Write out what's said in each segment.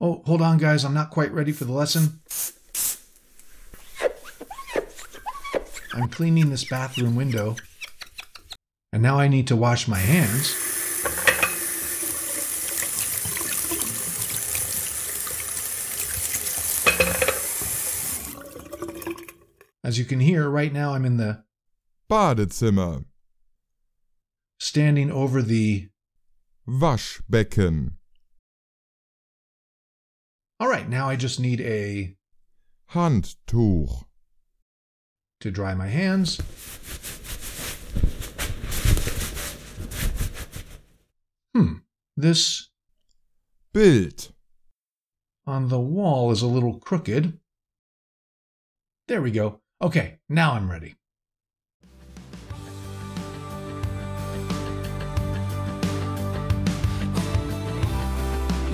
Oh, hold on, guys. I'm not quite ready for the lesson. I'm cleaning this bathroom window. And now I need to wash my hands. As you can hear, right now I'm in the Badezimmer, standing over the. Waschbecken, All right, now I just need a Handtuch, to dry my hands. Hmm, this Bild, on the wall is a little crooked. There we go. Okay, now I'm ready.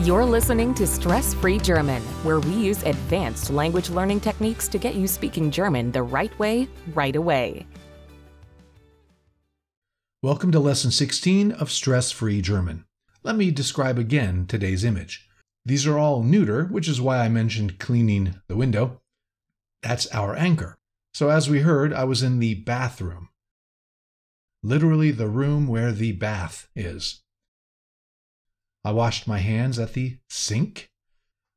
You're listening to Stress Free German, where we use advanced language learning techniques to get you speaking German the right way, right away. Welcome to lesson 16 of Stress Free German. Let me describe again today's image. These are all neuter, which is why I mentioned cleaning the window. That's our anchor. So, as we heard, I was in the bathroom. Literally, the room where the bath is. I washed my hands at the sink.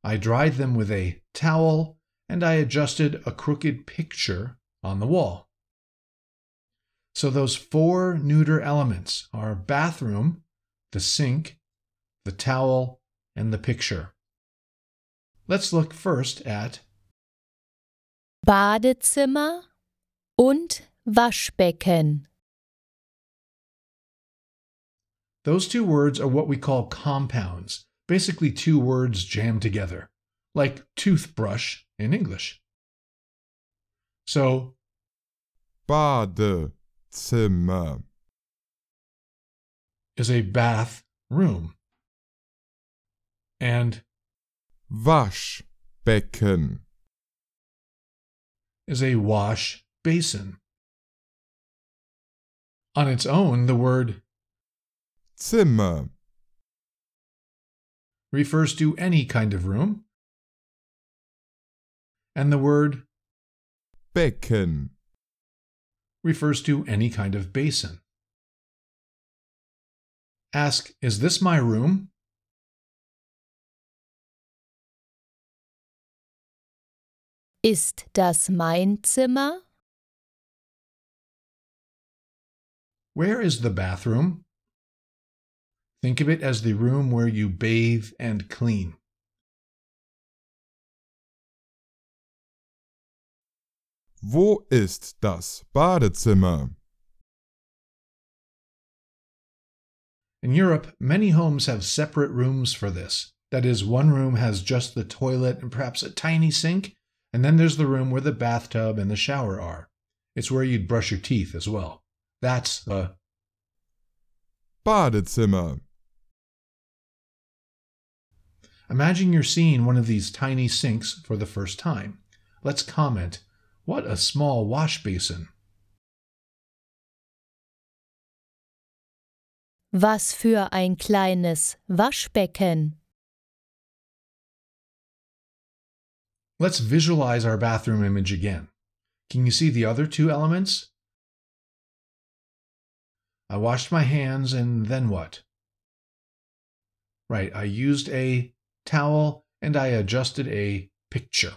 I dried them with a towel, and I adjusted a crooked picture on the wall. So those four neuter elements are bathroom, the sink, the towel, and the picture. Let's look first at Badezimmer und Waschbecken. Those two words are what we call compounds, basically two words jammed together, like toothbrush in English. So Badezimmer, is a bath room. And Waschbecken, is a wash basin. On its own, the word Zimmer, refers to any kind of room, and the word Becken, refers to any kind of basin. Ask, Is this my room? Ist das mein Zimmer? Where is the bathroom? Think of it as the room where you bathe and clean. Wo ist das Badezimmer? In Europe, many homes have separate rooms for this. That is, one room has just the toilet and perhaps a tiny sink, and then there's the room where the bathtub and the shower are. It's where you'd brush your teeth as well. That's the Badezimmer, Imagine you're seeing one of these tiny sinks for the first time. Let's comment. What a small wash basin. Was für ein kleines Waschbecken. Let's visualize our bathroom image again. Can you see the other two elements? I washed my hands and then what? Right, I used a towel and I adjusted a picture.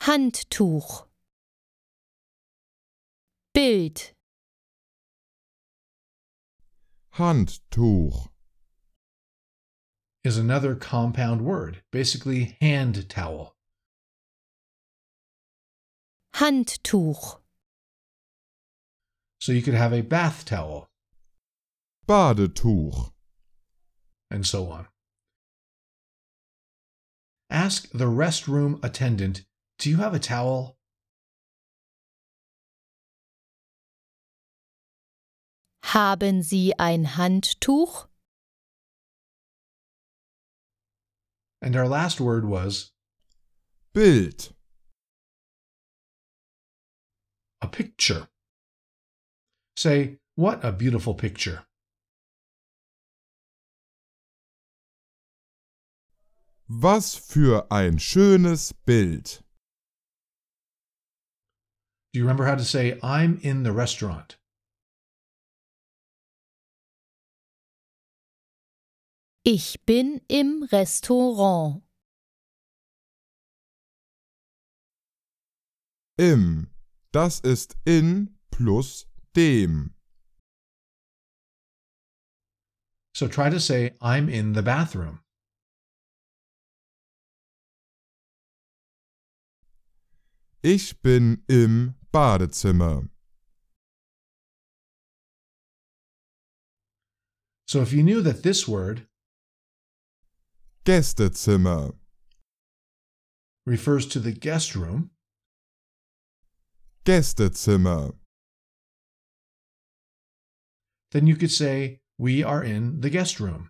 Handtuch. Bild. Handtuch, Is another compound word, basically hand towel. Handtuch. So you could have a bath towel Badetuch, and so on. Ask the restroom attendant, Do you have a towel? Haben Sie ein Handtuch? And our last word was Bild, a picture. Say, What a beautiful picture. Was für ein schönes Bild. Do you remember how to say, I'm in the restaurant? Ich bin im Restaurant. Im, das ist in plus dem. So try to say, I'm in the bathroom. Ich bin im Badezimmer. So if you knew that this word Gästezimmer. refers to the guest room, Gästezimmer. then you could say, We are in the guest room.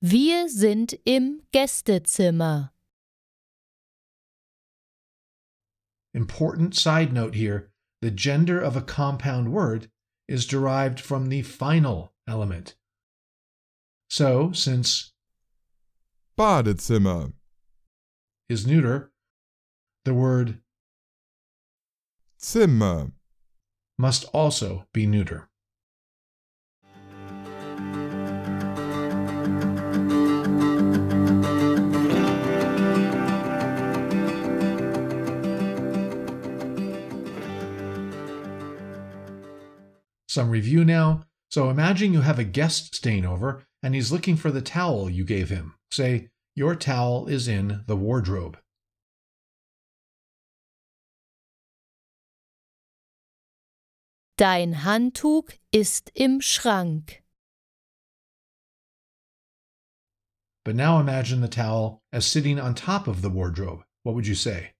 Wir sind im Gästezimmer. Important side note here the gender of a compound word is derived from the final element. So, since Badezimmer. is neuter, the word Zimmer. must also be neuter. Some review now. So imagine you have a guest staying over and he's looking for the towel you gave him. Say, Your towel is in the wardrobe. Dein Handtuch ist im Schrank. But now imagine the towel as sitting on top of the wardrobe. What would you say?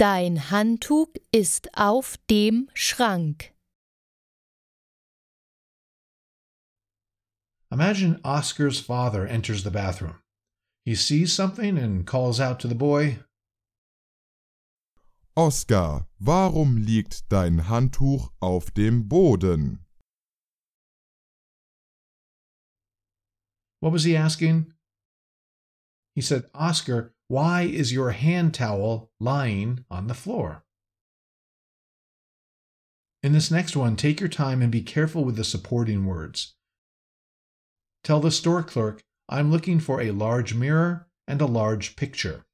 Dein Handtuch ist auf dem Schrank. Imagine Oscar's father enters the bathroom. He sees something and calls out to the boy, Oscar, warum liegt dein Handtuch auf dem Boden? What was he asking? He said, Oscar, why is your hand towel lying on the floor? In this next one, take your time and be careful with the supporting words. Tell the store clerk, I'm looking for a large mirror and a large picture.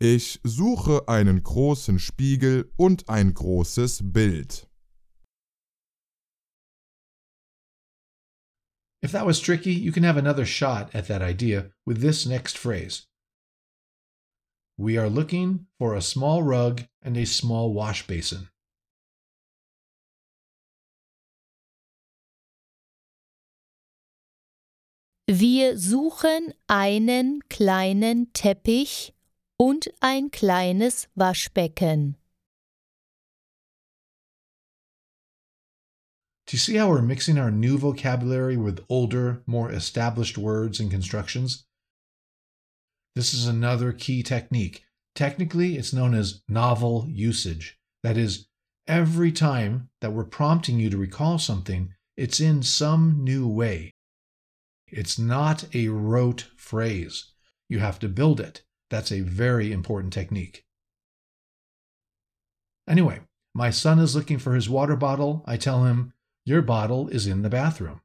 Ich suche einen großen Spiegel und ein großes Bild. If that was tricky, you can have another shot at that idea with this next phrase. We are looking for a small rug and a small wash basin. Wir suchen einen kleinen Teppich und ein kleines Waschbecken. Do you see how we're mixing our new vocabulary with older, more established words and constructions? This is another key technique. Technically, it's known as novel usage. That is, every time that we're prompting you to recall something, it's in some new way. It's not a rote phrase. You have to build it. That's a very important technique. Anyway, my son is looking for his water bottle. I tell him, Your bottle is in the bathroom.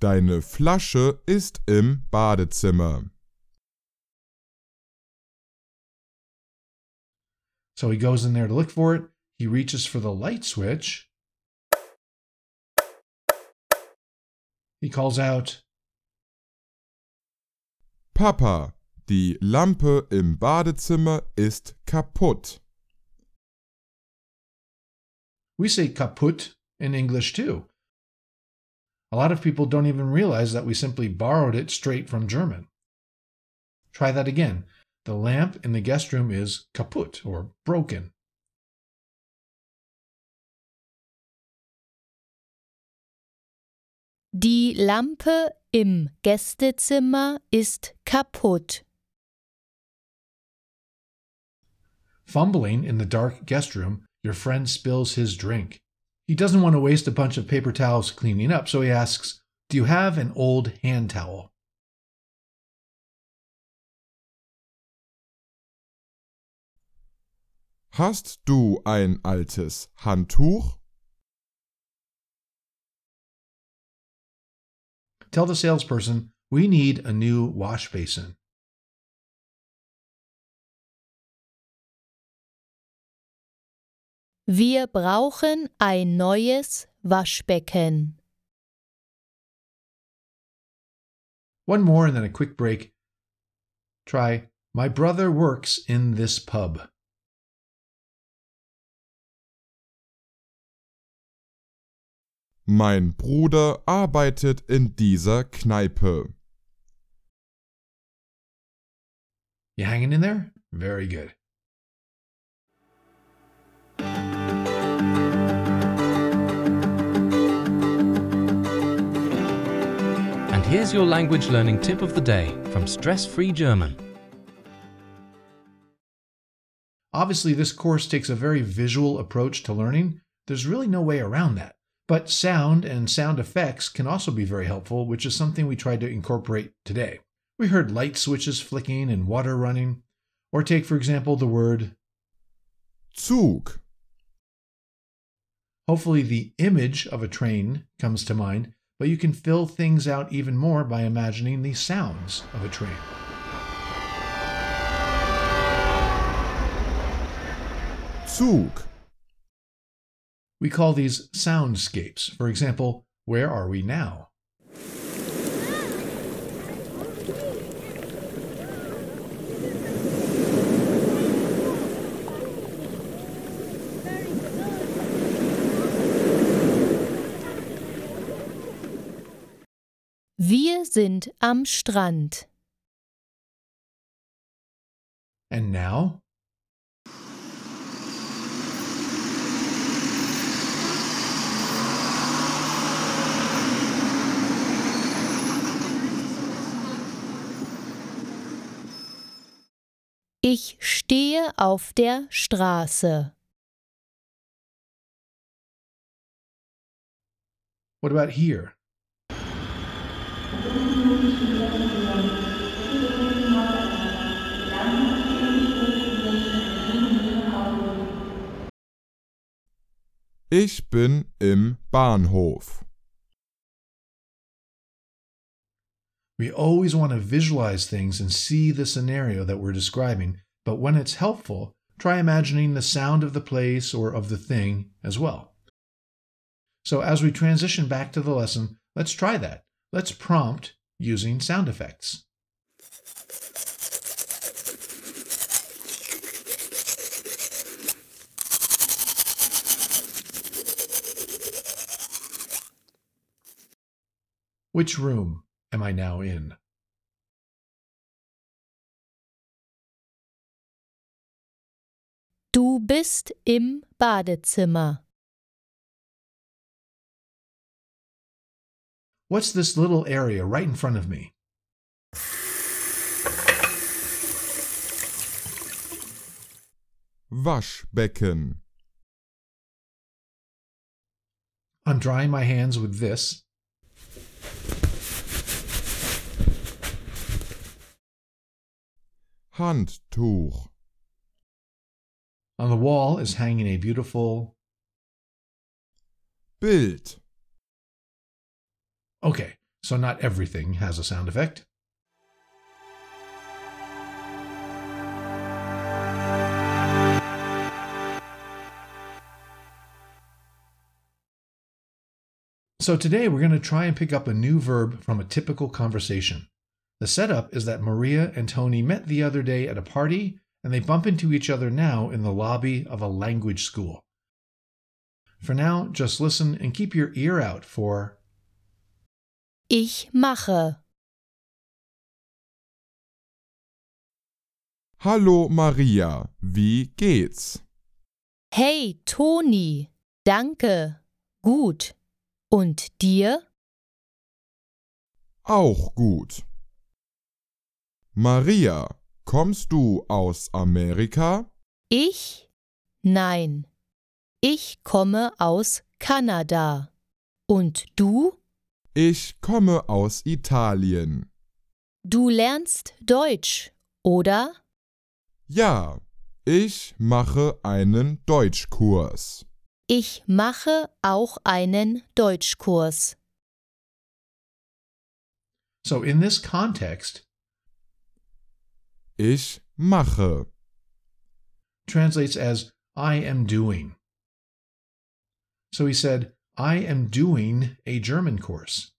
Deine Flasche ist im Badezimmer. So he goes in there to look for it. He reaches for the light switch. He calls out, Papa, die Lampe im Badezimmer ist kaputt. We say kaput in English too. A lot of people don't even realize that we simply borrowed it straight from German. Try that again. The lamp in the guest room is kaput or broken. Die Lampe im Gästezimmer ist kaputt. Fumbling in the dark guest room, your friend spills his drink. He doesn't want to waste a bunch of paper towels cleaning up, so he asks, Do you have an old hand towel? Hast du ein altes Handtuch? Tell the salesperson, We need a new wash basin. Wir brauchen ein neues Waschbecken. One more and then a quick break. Try, My brother works in this pub. Mein Bruder arbeitet in dieser Kneipe. You hanging in there? Very good. Here's your language learning tip of the day from Stress Free German. Obviously, this course takes a very visual approach to learning. There's really no way around that. But sound and sound effects can also be very helpful, which is something we tried to incorporate today. We heard light switches flicking and water running. Or take, for example, the word. Zug. Hopefully, the image of a train comes to mind, but you can fill things out even more by imagining the sounds of a train. Zug. We call these soundscapes. For example, where are we now? Wir sind am Strand. And now? Ich stehe auf der Straße. What about here? Ich bin im Bahnhof. We always want to visualize things and see the scenario that we're describing, but when it's helpful, try imagining the sound of the place or of the thing as well. So, as we transition back to the lesson, let's try that. Let's prompt using sound effects. Which room am I now in? Du bist im Badezimmer. What's this little area right in front of me? Waschbecken. I'm drying my hands with this. Handtuch. On the wall is hanging a beautiful. Bild. Okay, so not everything has a sound effect. So today we're going to try and pick up a new verb from a typical conversation. The setup is that Maria and Tony met the other day at a party and they bump into each other now in the lobby of a language school. For now, just listen and keep your ear out for Ich mache. Hallo Maria, wie geht's? Hey Toni, danke. Gut. Und dir? Auch gut. Maria, kommst du aus Amerika? Ich? Nein. Ich komme aus Kanada. Und du? Ich komme aus Italien. Du lernst Deutsch, oder? Ja, ich mache einen Deutschkurs. Ich mache auch einen Deutschkurs. So, in this context, Ich mache. translates as I am doing. So he said, I am doing a German course.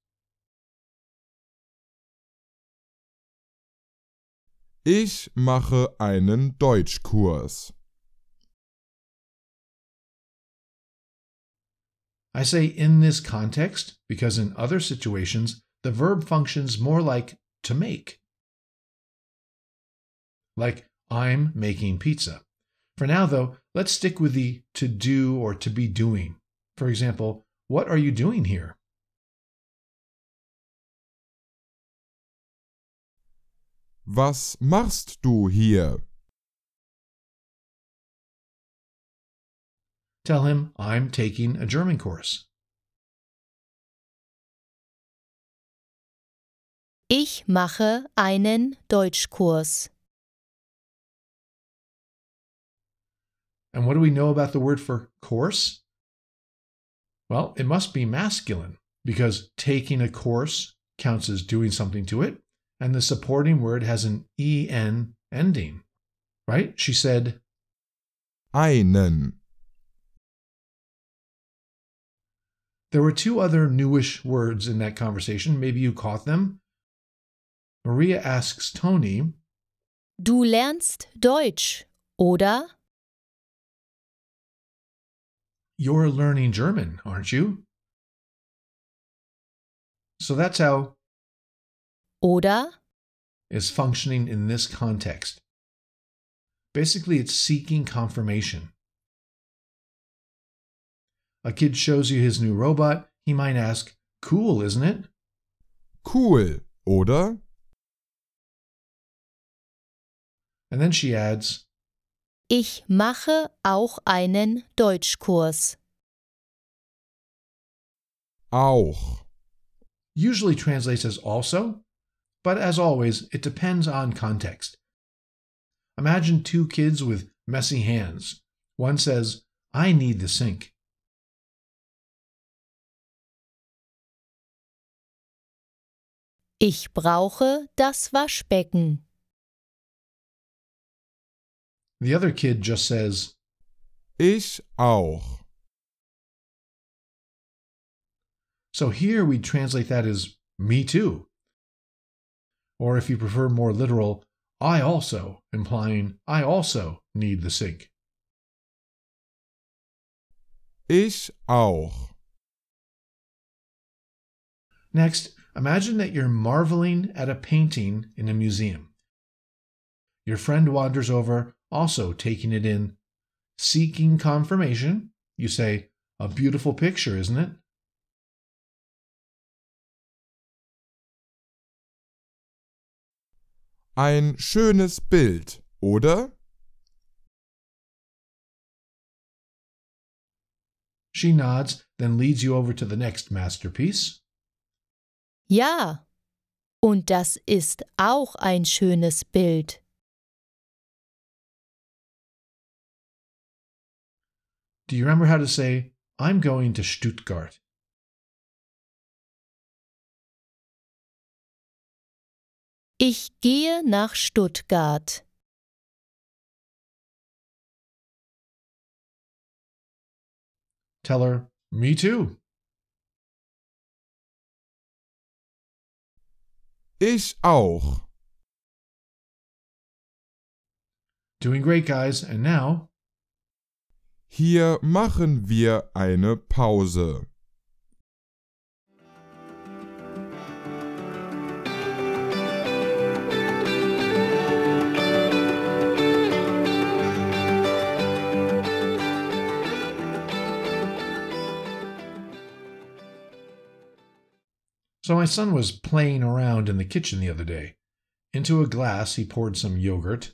Ich mache einen Deutschkurs. I say in this context because in other situations, the verb functions more like to make. Like, I'm making pizza. For now, though, let's stick with the to do or to be doing. For example, what are you doing here? Was machst du hier? Tell him I'm taking a German course. Ich mache einen Deutschkurs. And what do we know about the word for course? Well, it must be masculine because taking a course counts as doing something to it, and the supporting word has an en ending. Right? She said, Einen. There were two other newish words in that conversation. Maybe you caught them. Maria asks Tony, Du lernst Deutsch, oder? You're learning German, aren't you? So that's how Oder? is functioning in this context. Basically, it's seeking confirmation. A kid shows you his new robot, he might ask, Cool, isn't it? Cool, oder? And then she adds, Ich mache auch einen Deutschkurs. Auch. usually translates as also, but as always, it depends on context. Imagine two kids with messy hands. One says, I need the sink. Ich brauche das Waschbecken. The other kid just says, Ich auch. So here we translate that as me too. Or if you prefer more literal, I also, implying I also need the sink. Ich auch. Next, imagine that you're marveling at a painting in a museum. Your friend wanders over, also taking it in. Seeking confirmation, you say, A beautiful picture, isn't it? Ein schönes Bild, oder? She nods, then leads you over to the next masterpiece. Ja. Und das ist auch ein schönes Bild. Do you remember how to say, I'm going to Stuttgart? Ich gehe nach Stuttgart. Tell her, Me too. Ich auch. Doing great, guys. And now, Hier machen wir eine Pause. So my son was playing around in the kitchen the other day. Into a glass, he poured some yogurt,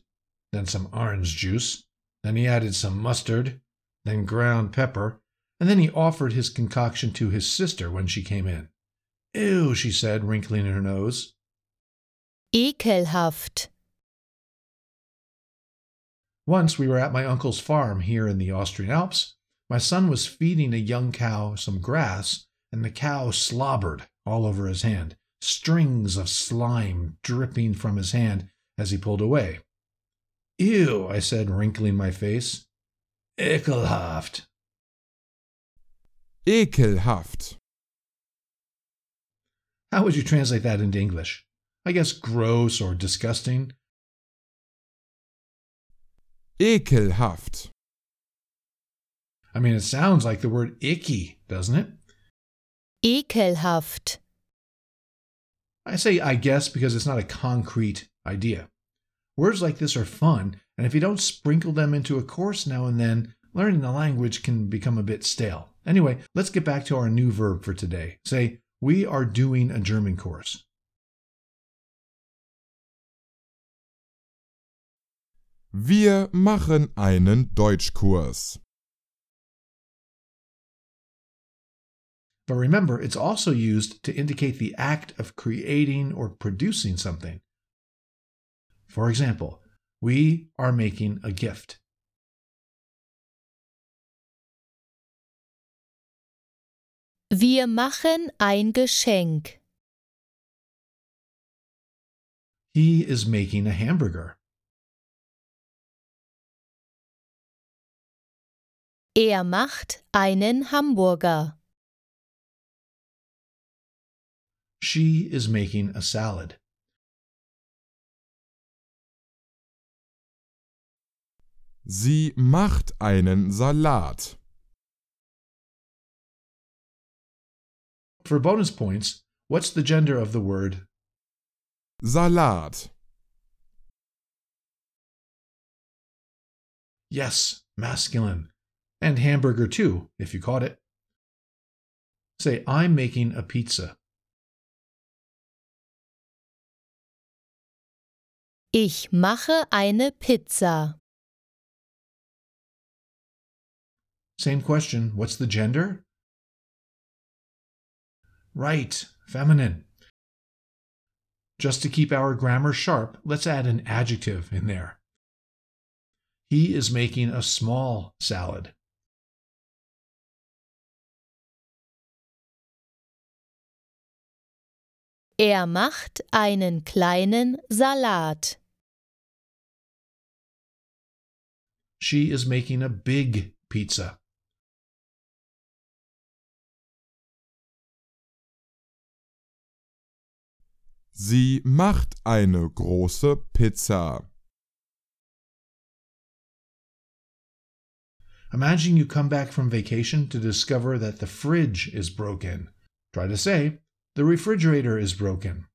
then some orange juice, then he added some mustard, then ground pepper, and then he offered his concoction to his sister when she came in. Ew, she said, wrinkling her nose. Ekelhaft. Once we were at my uncle's farm here in the Austrian Alps. My son was feeding a young cow some grass, and the cow slobbered all over his hand, strings of slime dripping from his hand as he pulled away. Ew, I said, wrinkling my face. Ekelhaft. Ekelhaft. How would you translate that into English? I guess gross or disgusting. Ekelhaft. I mean, it sounds like the word icky, doesn't it? Ekelhaft. I say I guess because it's not a concrete idea. Words like this are fun, and if you don't sprinkle them into a course now and then, learning the language can become a bit stale. Anyway, let's get back to our new verb for today. Say, we are doing a German course. Wir machen einen Deutschkurs. But remember, it's also used to indicate the act of creating or producing something. For example, we are making a gift. Wir machen ein Geschenk. He is making a hamburger. Er macht einen Hamburger. She is making a salad. Sie macht einen Salat. For bonus points, what's the gender of the word Salat. yes, masculine? And hamburger too, if you caught it. Say, I'm making a pizza. Ich mache eine Pizza. Same question, what's the gender? Right, feminine. Just to keep our grammar sharp, let's add an adjective in there. He is making a small salad. Er macht einen kleinen Salat. She is making a big pizza. Sie macht eine große Pizza. Imagine you come back from vacation to discover that the fridge is broken. Try to say, the refrigerator is broken.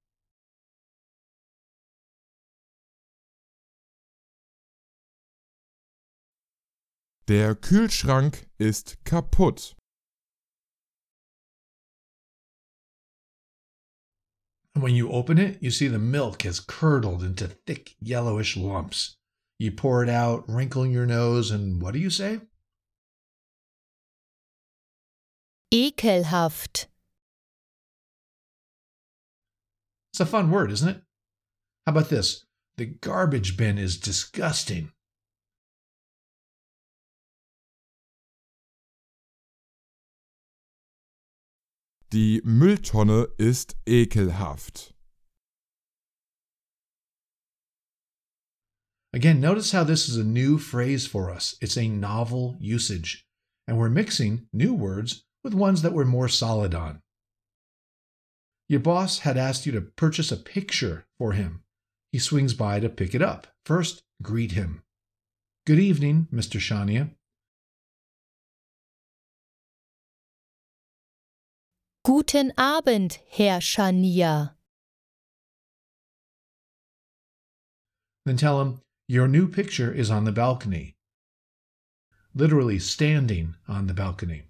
Der Kühlschrank ist kaputt. And when you open it, you see the milk has curdled into thick yellowish lumps. You pour it out, wrinkling your nose, and what do you say? Ekelhaft. It's a fun word, isn't it? How about this? The garbage bin is disgusting. Die Mülltonne ist ekelhaft. Again, notice how this is a new phrase for us. It's a novel usage, and we're mixing new words with ones that we're more solid on. Your boss had asked you to purchase a picture for him. He swings by to pick it up. First, greet him. Good evening, Mr. Shania. Guten Abend, Herr Shania. Then tell him, Your new picture is on the balcony. Literally standing on the balcony.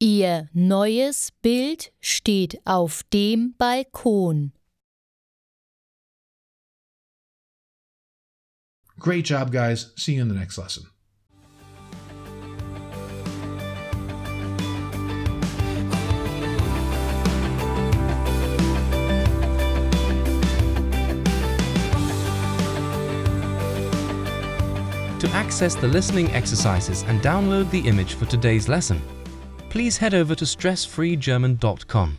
Ihr neues Bild steht auf dem Balkon. Great job, guys. See you in the next lesson. To access the listening exercises and download the image for today's lesson, please head over to stressfreegerman.com.